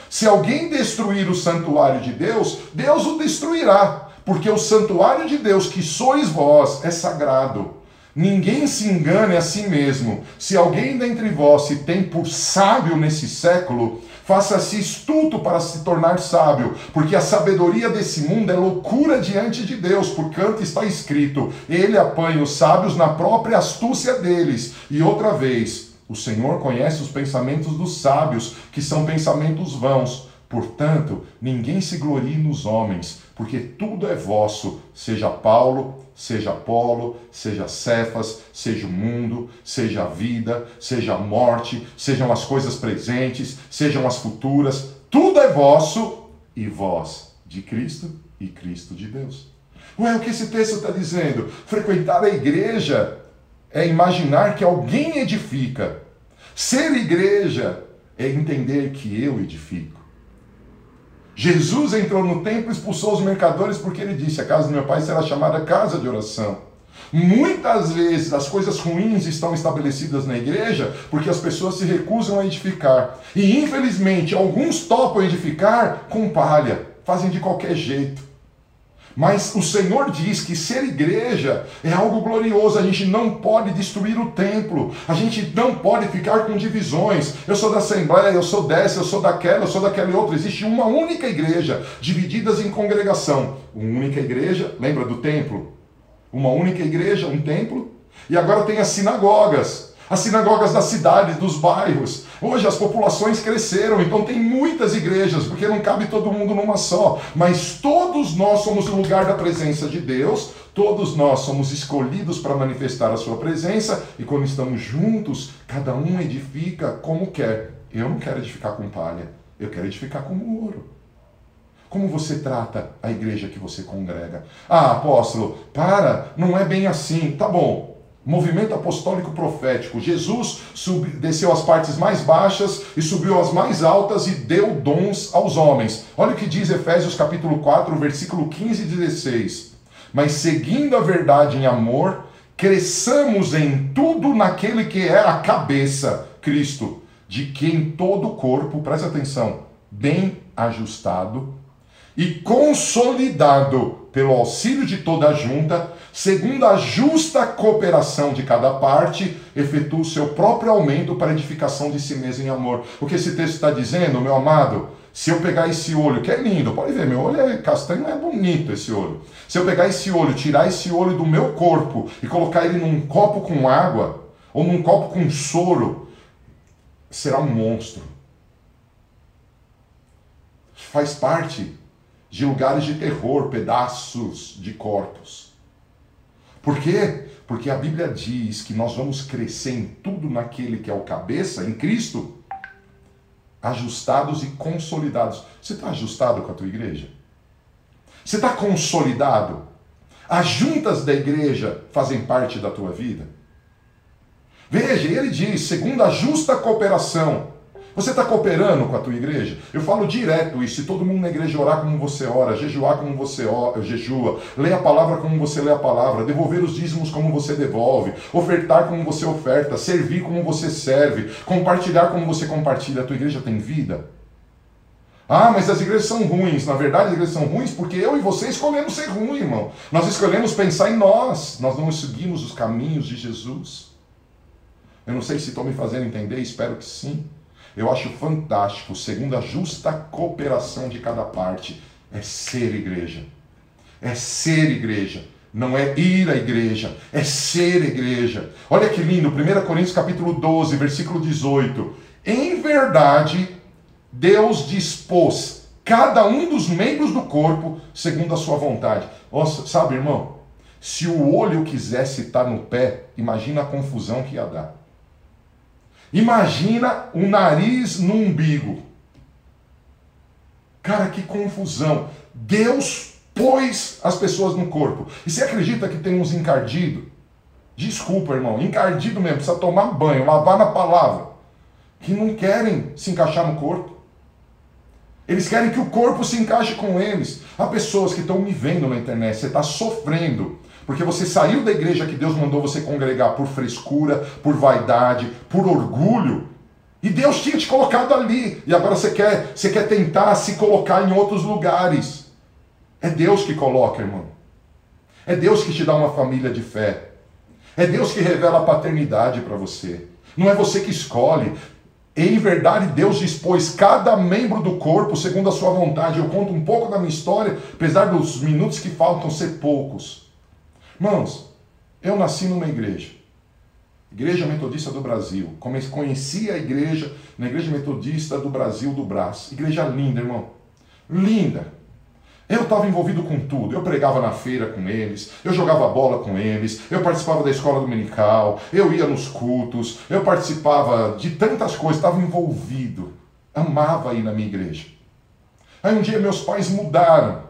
Se alguém destruir o santuário de Deus, Deus o destruirá porque o santuário de Deus, que sois vós, é sagrado. Ninguém se engane a si mesmo. Se alguém dentre vós se tem por sábio nesse século, faça-se estuto para se tornar sábio, porque a sabedoria desse mundo é loucura diante de Deus, porquanto está escrito: Ele apanha os sábios na própria astúcia deles. E outra vez, o Senhor conhece os pensamentos dos sábios, que são pensamentos vãos. Portanto, ninguém se glorie nos homens, porque tudo é vosso, seja Paulo, seja Apolo, seja Cefas, seja o mundo, seja a vida, seja a morte, sejam as coisas presentes, sejam as futuras, tudo é vosso e vós de Cristo e Cristo de Deus. Ué, o que esse texto está dizendo? Frequentar a igreja é imaginar que alguém edifica. Ser igreja é entender que eu edifico. Jesus entrou no templo e expulsou os mercadores porque ele disse: A casa do meu pai será chamada casa de oração. Muitas vezes as coisas ruins estão estabelecidas na igreja porque as pessoas se recusam a edificar. E infelizmente alguns topam edificar com palha, fazem de qualquer jeito. Mas o Senhor diz que ser igreja é algo glorioso. A gente não pode destruir o templo. A gente não pode ficar com divisões. Eu sou da Assembleia, eu sou dessa, eu sou daquela, eu sou daquela outra. Existe uma única igreja, divididas em congregação. Uma única igreja, lembra do templo? Uma única igreja, um templo. E agora tem as sinagogas as sinagogas das cidades, dos bairros. Hoje as populações cresceram, então tem muitas igrejas, porque não cabe todo mundo numa só. Mas todos nós somos o lugar da presença de Deus, todos nós somos escolhidos para manifestar a sua presença, e quando estamos juntos, cada um edifica como quer. Eu não quero edificar com palha, eu quero edificar com ouro. Como você trata a igreja que você congrega? Ah, apóstolo, para, não é bem assim. Tá bom, movimento apostólico profético. Jesus sub, desceu às partes mais baixas e subiu às mais altas e deu dons aos homens. Olha o que diz Efésios capítulo 4, versículo 15 e 16. Mas seguindo a verdade em amor, cresçamos em tudo naquele que é a cabeça, Cristo, de quem todo o corpo, presta atenção, bem ajustado e consolidado pelo auxílio de toda a junta, segundo a justa cooperação de cada parte, efetua o seu próprio aumento para edificação de si mesmo em amor. O que esse texto está dizendo, meu amado? Se eu pegar esse olho, que é lindo, pode ver, meu olho é castanho, é bonito esse olho. Se eu pegar esse olho, tirar esse olho do meu corpo e colocar ele num copo com água, ou num copo com soro, será um monstro. Faz parte de lugares de terror, pedaços de corpos. Por quê? Porque a Bíblia diz que nós vamos crescer em tudo naquele que é o cabeça, em Cristo, ajustados e consolidados. Você está ajustado com a tua igreja? Você está consolidado? As juntas da igreja fazem parte da tua vida? Veja, ele diz, segundo a justa cooperação você está cooperando com a tua igreja? Eu falo direto isso. Se todo mundo na igreja orar como você ora, jejuar como você ora, jejua, ler a palavra como você lê a palavra, devolver os dízimos como você devolve, ofertar como você oferta, servir como você serve, compartilhar como você compartilha, a tua igreja tem vida? Ah, mas as igrejas são ruins. Na verdade, as igrejas são ruins porque eu e você escolhemos ser ruim, irmão. Nós escolhemos pensar em nós. Nós não seguimos os caminhos de Jesus. Eu não sei se estou me fazendo entender, espero que sim. Eu acho fantástico, segundo a justa cooperação de cada parte, é ser igreja. É ser igreja. Não é ir à igreja, é ser igreja. Olha que lindo, 1 Coríntios capítulo 12, versículo 18. Em verdade, Deus dispôs cada um dos membros do corpo segundo a sua vontade. Nossa, sabe, irmão? Se o olho quisesse estar no pé, imagina a confusão que ia dar. Imagina o nariz no umbigo. Cara, que confusão. Deus pôs as pessoas no corpo. E você acredita que tem uns encardidos? Desculpa, irmão, encardido mesmo, precisa tomar banho, lavar na palavra. Que não querem se encaixar no corpo. Eles querem que o corpo se encaixe com eles. Há pessoas que estão me vendo na internet, você está sofrendo porque você saiu da igreja que Deus mandou você congregar por frescura, por vaidade, por orgulho. E Deus tinha te colocado ali. E agora você quer, você quer tentar se colocar em outros lugares. É Deus que coloca, irmão. É Deus que te dá uma família de fé. É Deus que revela a paternidade para você. Não é você que escolhe. Em verdade, Deus dispôs cada membro do corpo segundo a sua vontade. Eu conto um pouco da minha história, apesar dos minutos que faltam ser poucos. Irmãos, eu nasci numa igreja. Igreja Metodista do Brasil. Conheci a igreja na Igreja Metodista do Brasil do Brás. Igreja linda, irmão. Linda. Eu estava envolvido com tudo. Eu pregava na feira com eles, eu jogava bola com eles, eu participava da escola dominical, eu ia nos cultos, eu participava de tantas coisas, estava envolvido. Amava ir na minha igreja. Aí um dia meus pais mudaram.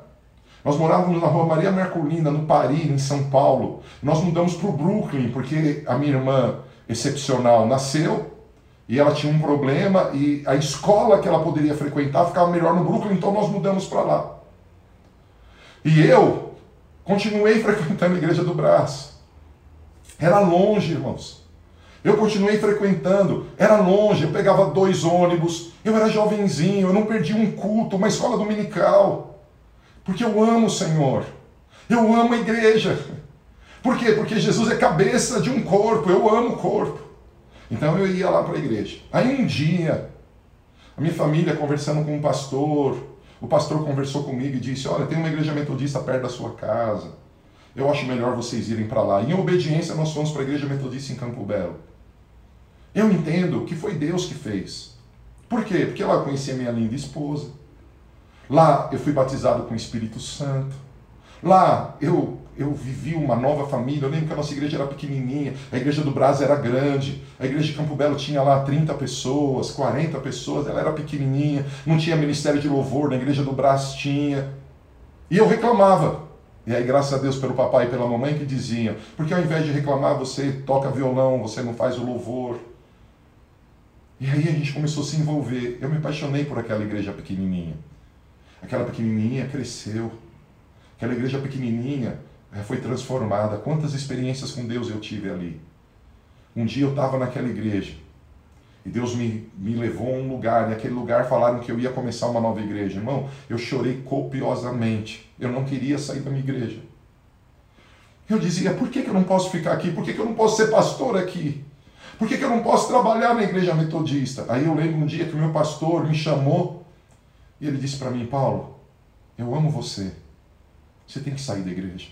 Nós morávamos na rua Maria Merculina, no Paris, em São Paulo. Nós mudamos para o Brooklyn, porque a minha irmã excepcional nasceu e ela tinha um problema e a escola que ela poderia frequentar ficava melhor no Brooklyn, então nós mudamos para lá. E eu continuei frequentando a igreja do Brás. Era longe, irmãos. Eu continuei frequentando, era longe, eu pegava dois ônibus, eu era jovenzinho, eu não perdi um culto, uma escola dominical. Porque eu amo o Senhor. Eu amo a igreja. Por quê? Porque Jesus é cabeça de um corpo. Eu amo o corpo. Então eu ia lá para a igreja. Aí um dia, a minha família conversando com um pastor, o pastor conversou comigo e disse: Olha, tem uma igreja metodista perto da sua casa. Eu acho melhor vocês irem para lá. Em obediência, nós fomos para a igreja metodista em Campo Belo. Eu entendo que foi Deus que fez. Por quê? Porque lá eu conheci a minha linda esposa. Lá eu fui batizado com o Espírito Santo. Lá eu, eu vivi uma nova família. Eu lembro que a nossa igreja era pequenininha, a igreja do Brás era grande, a igreja de Campo Belo tinha lá 30 pessoas, 40 pessoas, ela era pequenininha, não tinha ministério de louvor, na igreja do Brás tinha. E eu reclamava. E aí, graças a Deus pelo papai e pela mamãe que diziam, porque ao invés de reclamar, você toca violão, você não faz o louvor. E aí a gente começou a se envolver. Eu me apaixonei por aquela igreja pequenininha. Aquela pequenininha cresceu. Aquela igreja pequenininha eh, foi transformada. Quantas experiências com Deus eu tive ali. Um dia eu estava naquela igreja e Deus me, me levou a um lugar, e naquele lugar falaram que eu ia começar uma nova igreja. Irmão, eu chorei copiosamente. Eu não queria sair da minha igreja. Eu dizia, por que, que eu não posso ficar aqui? Por que, que eu não posso ser pastor aqui? Por que, que eu não posso trabalhar na igreja metodista? Aí eu lembro um dia que o meu pastor me chamou e ele disse para mim, Paulo, eu amo você. Você tem que sair da igreja.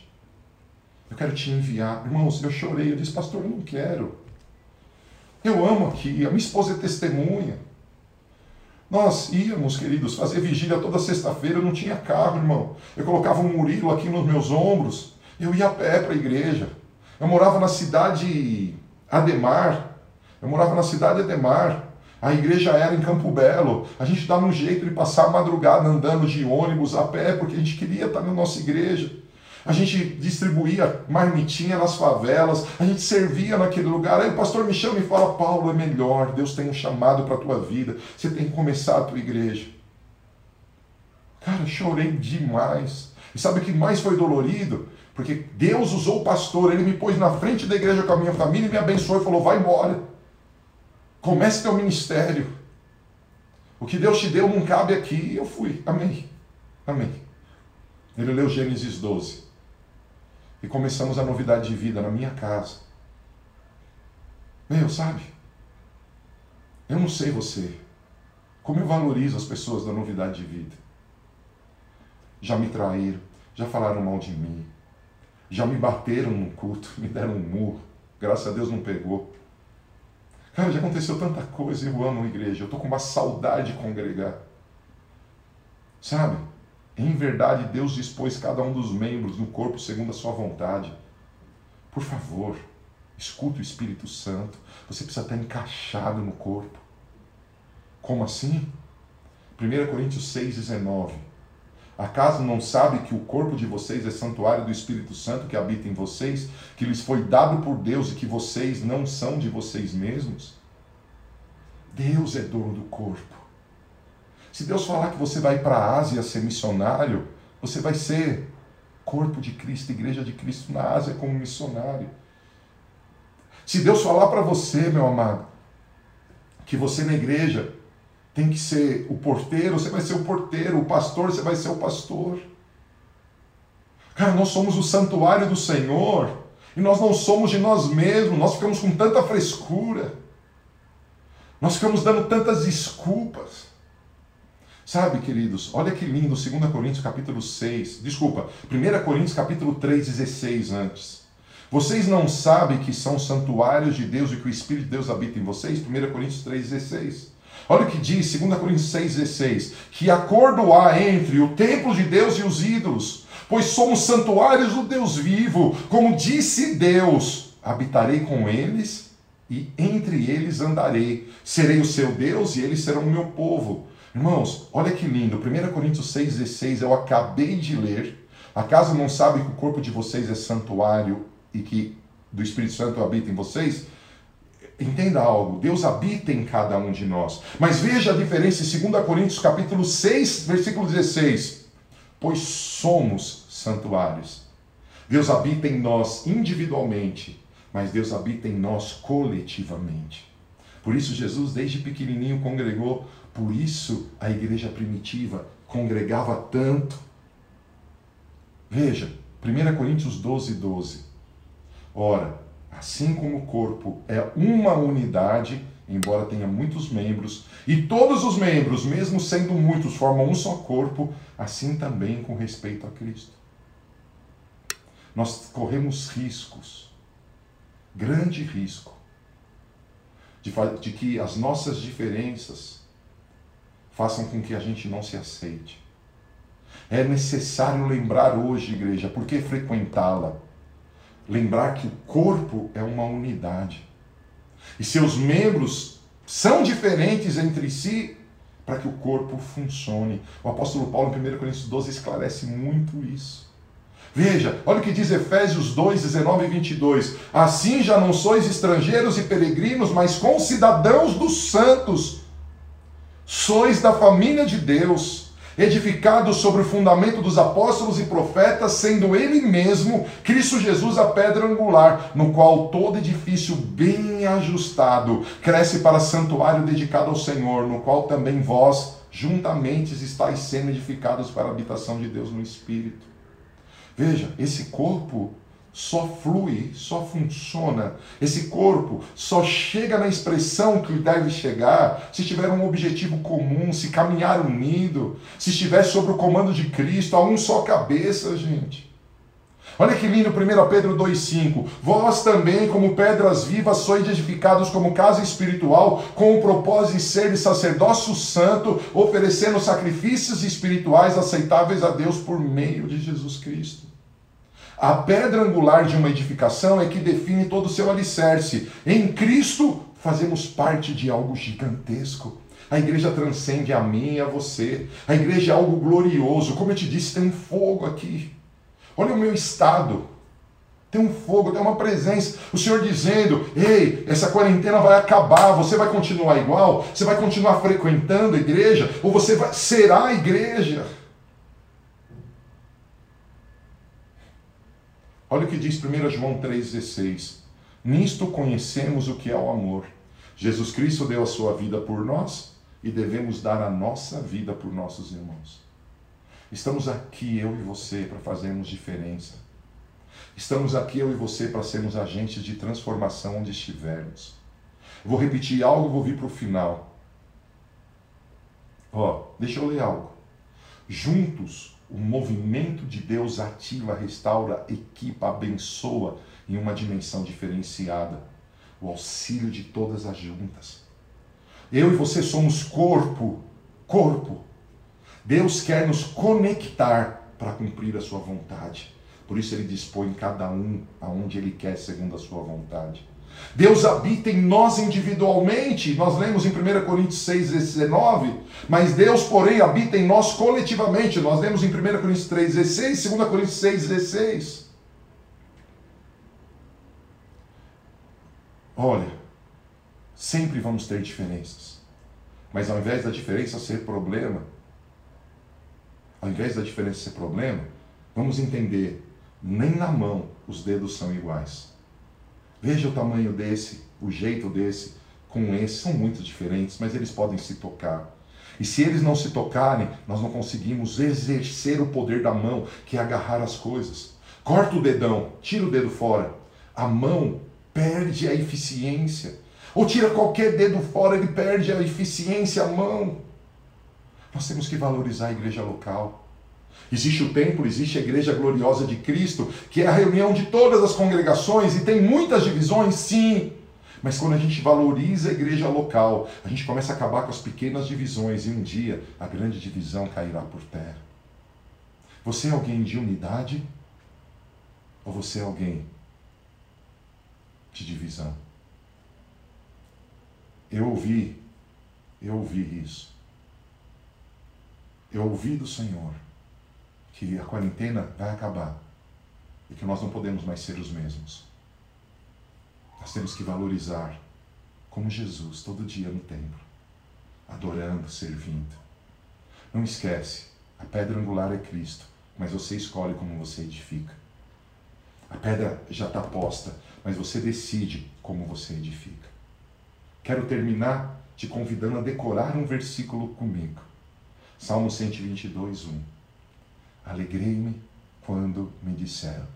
Eu quero te enviar. Irmãos, eu chorei. Eu disse, pastor, eu não quero. Eu amo aqui. A minha esposa é testemunha. Nós íamos, queridos, fazer vigília toda sexta-feira. Eu não tinha carro, irmão. Eu colocava um murilo aqui nos meus ombros. Eu ia a pé para a igreja. Eu morava na cidade Ademar. Eu morava na cidade Ademar. A igreja era em Campo Belo. A gente dava um jeito de passar a madrugada andando de ônibus a pé, porque a gente queria estar na nossa igreja. A gente distribuía marmitinha nas favelas, a gente servia naquele lugar. Aí o pastor me chama e fala: Paulo, é melhor, Deus tem um chamado para a tua vida, você tem que começar a tua igreja. Cara, chorei demais. E sabe o que mais foi dolorido? Porque Deus usou o pastor, ele me pôs na frente da igreja com a minha família e me abençoou e falou: vai embora. Comece teu ministério. O que Deus te deu não cabe aqui. Eu fui. Amém. Amém. Ele leu Gênesis 12. E começamos a novidade de vida na minha casa. Meu, sabe? Eu não sei você. Como eu valorizo as pessoas da novidade de vida. Já me traíram, já falaram mal de mim, já me bateram no culto, me deram um murro. Graças a Deus não pegou. Cara, já aconteceu tanta coisa, eu amo a igreja, eu estou com uma saudade de congregar. Sabe? Em verdade, Deus dispôs cada um dos membros do corpo segundo a sua vontade. Por favor, escuta o Espírito Santo. Você precisa estar encaixado no corpo. Como assim? 1 Coríntios 6, 19. Acaso não sabe que o corpo de vocês é santuário do Espírito Santo que habita em vocês, que lhes foi dado por Deus e que vocês não são de vocês mesmos? Deus é dono do corpo. Se Deus falar que você vai para a Ásia ser missionário, você vai ser corpo de Cristo, igreja de Cristo na Ásia como missionário. Se Deus falar para você, meu amado, que você na igreja tem que ser o porteiro, você vai ser o porteiro, o pastor, você vai ser o pastor. Cara, nós somos o santuário do Senhor e nós não somos de nós mesmos, nós ficamos com tanta frescura, nós ficamos dando tantas desculpas. Sabe, queridos, olha que lindo, 2 Coríntios capítulo 6, desculpa, 1 Coríntios capítulo 3, 16 antes. Vocês não sabem que são santuários de Deus e que o Espírito de Deus habita em vocês? 1 Coríntios 3, 16. Olha o que diz 2 Coríntios 6,16: que acordo há entre o templo de Deus e os ídolos, pois somos santuários do Deus vivo, como disse Deus: habitarei com eles e entre eles andarei, serei o seu Deus e eles serão o meu povo. Irmãos, olha que lindo, 1 Coríntios 6,16 eu acabei de ler. Acaso não sabe que o corpo de vocês é santuário e que do Espírito Santo habita em vocês? Entenda algo, Deus habita em cada um de nós. Mas veja a diferença em 2 Coríntios capítulo 6, versículo 16. Pois somos santuários. Deus habita em nós individualmente, mas Deus habita em nós coletivamente. Por isso Jesus desde pequenininho congregou, por isso a igreja primitiva congregava tanto. Veja, 1 Coríntios 12, 12. Ora, assim como o corpo é uma unidade, embora tenha muitos membros, e todos os membros, mesmo sendo muitos, formam um só corpo, assim também com respeito a Cristo. Nós corremos riscos, grande risco, de, de que as nossas diferenças façam com que a gente não se aceite. É necessário lembrar hoje, igreja, por que frequentá-la? Lembrar que o corpo é uma unidade. E seus membros são diferentes entre si para que o corpo funcione. O apóstolo Paulo, em 1 Coríntios 12, esclarece muito isso. Veja, olha o que diz Efésios 2, 19 e 22. Assim já não sois estrangeiros e peregrinos, mas concidadãos dos santos. Sois da família de Deus, edificados sobre o fundamento dos apóstolos e profetas, sendo Ele mesmo, Cristo Jesus, a pedra angular, no qual todo edifício bem ajustado cresce para santuário dedicado ao Senhor, no qual também vós, juntamente, estáis sendo edificados para a habitação de Deus no Espírito. Veja, esse corpo só flui, só funciona. Esse corpo só chega na expressão que deve chegar se tiver um objetivo comum, se caminhar unido, se estiver sob o comando de Cristo, a um só cabeça, gente. Olha que lindo 1 Pedro 2,5. Vós também, como pedras vivas, sois edificados como casa espiritual, com o propósito de ser sacerdócio santo, oferecendo sacrifícios espirituais aceitáveis a Deus por meio de Jesus Cristo. A pedra angular de uma edificação é que define todo o seu alicerce. Em Cristo, fazemos parte de algo gigantesco. A igreja transcende a mim e a você. A igreja é algo glorioso. Como eu te disse, tem um fogo aqui. Olha o meu estado. Tem um fogo, tem uma presença. O Senhor dizendo: Ei, essa quarentena vai acabar. Você vai continuar igual? Você vai continuar frequentando a igreja? Ou você vai, será a igreja? Olha o que diz 1 João 3,16. Nisto conhecemos o que é o amor. Jesus Cristo deu a sua vida por nós e devemos dar a nossa vida por nossos irmãos. Estamos aqui, eu e você, para fazermos diferença. Estamos aqui, eu e você, para sermos agentes de transformação onde estivermos. vou repetir algo vou vir para o final. Ó, deixa eu ler algo. Juntos o movimento de Deus ativa, restaura, equipa, abençoa em uma dimensão diferenciada. O auxílio de todas as juntas. Eu e você somos corpo, corpo. Deus quer nos conectar para cumprir a sua vontade. Por isso ele dispõe cada um aonde ele quer, segundo a sua vontade. Deus habita em nós individualmente, nós lemos em 1 Coríntios 6, 19, mas Deus, porém, habita em nós coletivamente, nós lemos em 1 Coríntios 3, 16, 2 Coríntios 6, 16. Olha, sempre vamos ter diferenças, mas ao invés da diferença ser problema, ao invés da diferença ser problema, vamos entender, nem na mão os dedos são iguais. Veja o tamanho desse, o jeito desse, com esse, são muito diferentes, mas eles podem se tocar. E se eles não se tocarem, nós não conseguimos exercer o poder da mão, que é agarrar as coisas. Corta o dedão, tira o dedo fora. A mão perde a eficiência. Ou tira qualquer dedo fora, ele perde a eficiência, a mão. Nós temos que valorizar a igreja local. Existe o templo, existe a igreja gloriosa de Cristo, que é a reunião de todas as congregações e tem muitas divisões, sim. Mas quando a gente valoriza a igreja local, a gente começa a acabar com as pequenas divisões e um dia a grande divisão cairá por terra. Você é alguém de unidade ou você é alguém de divisão? Eu ouvi, eu ouvi isso. Eu ouvi do Senhor que a quarentena vai acabar e que nós não podemos mais ser os mesmos. Nós temos que valorizar como Jesus todo dia no templo, adorando, servindo. Não esquece, a pedra angular é Cristo, mas você escolhe como você edifica. A pedra já está posta, mas você decide como você edifica. Quero terminar te convidando a decorar um versículo comigo. Salmo 122, 1. Alegrei-me quando me disseram: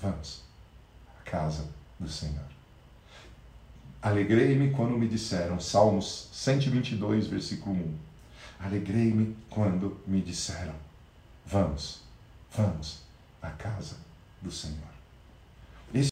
Vamos à casa do Senhor. Alegrei-me quando me disseram, Salmos 122, versículo 1. Alegrei-me quando me disseram: Vamos, vamos à casa do Senhor.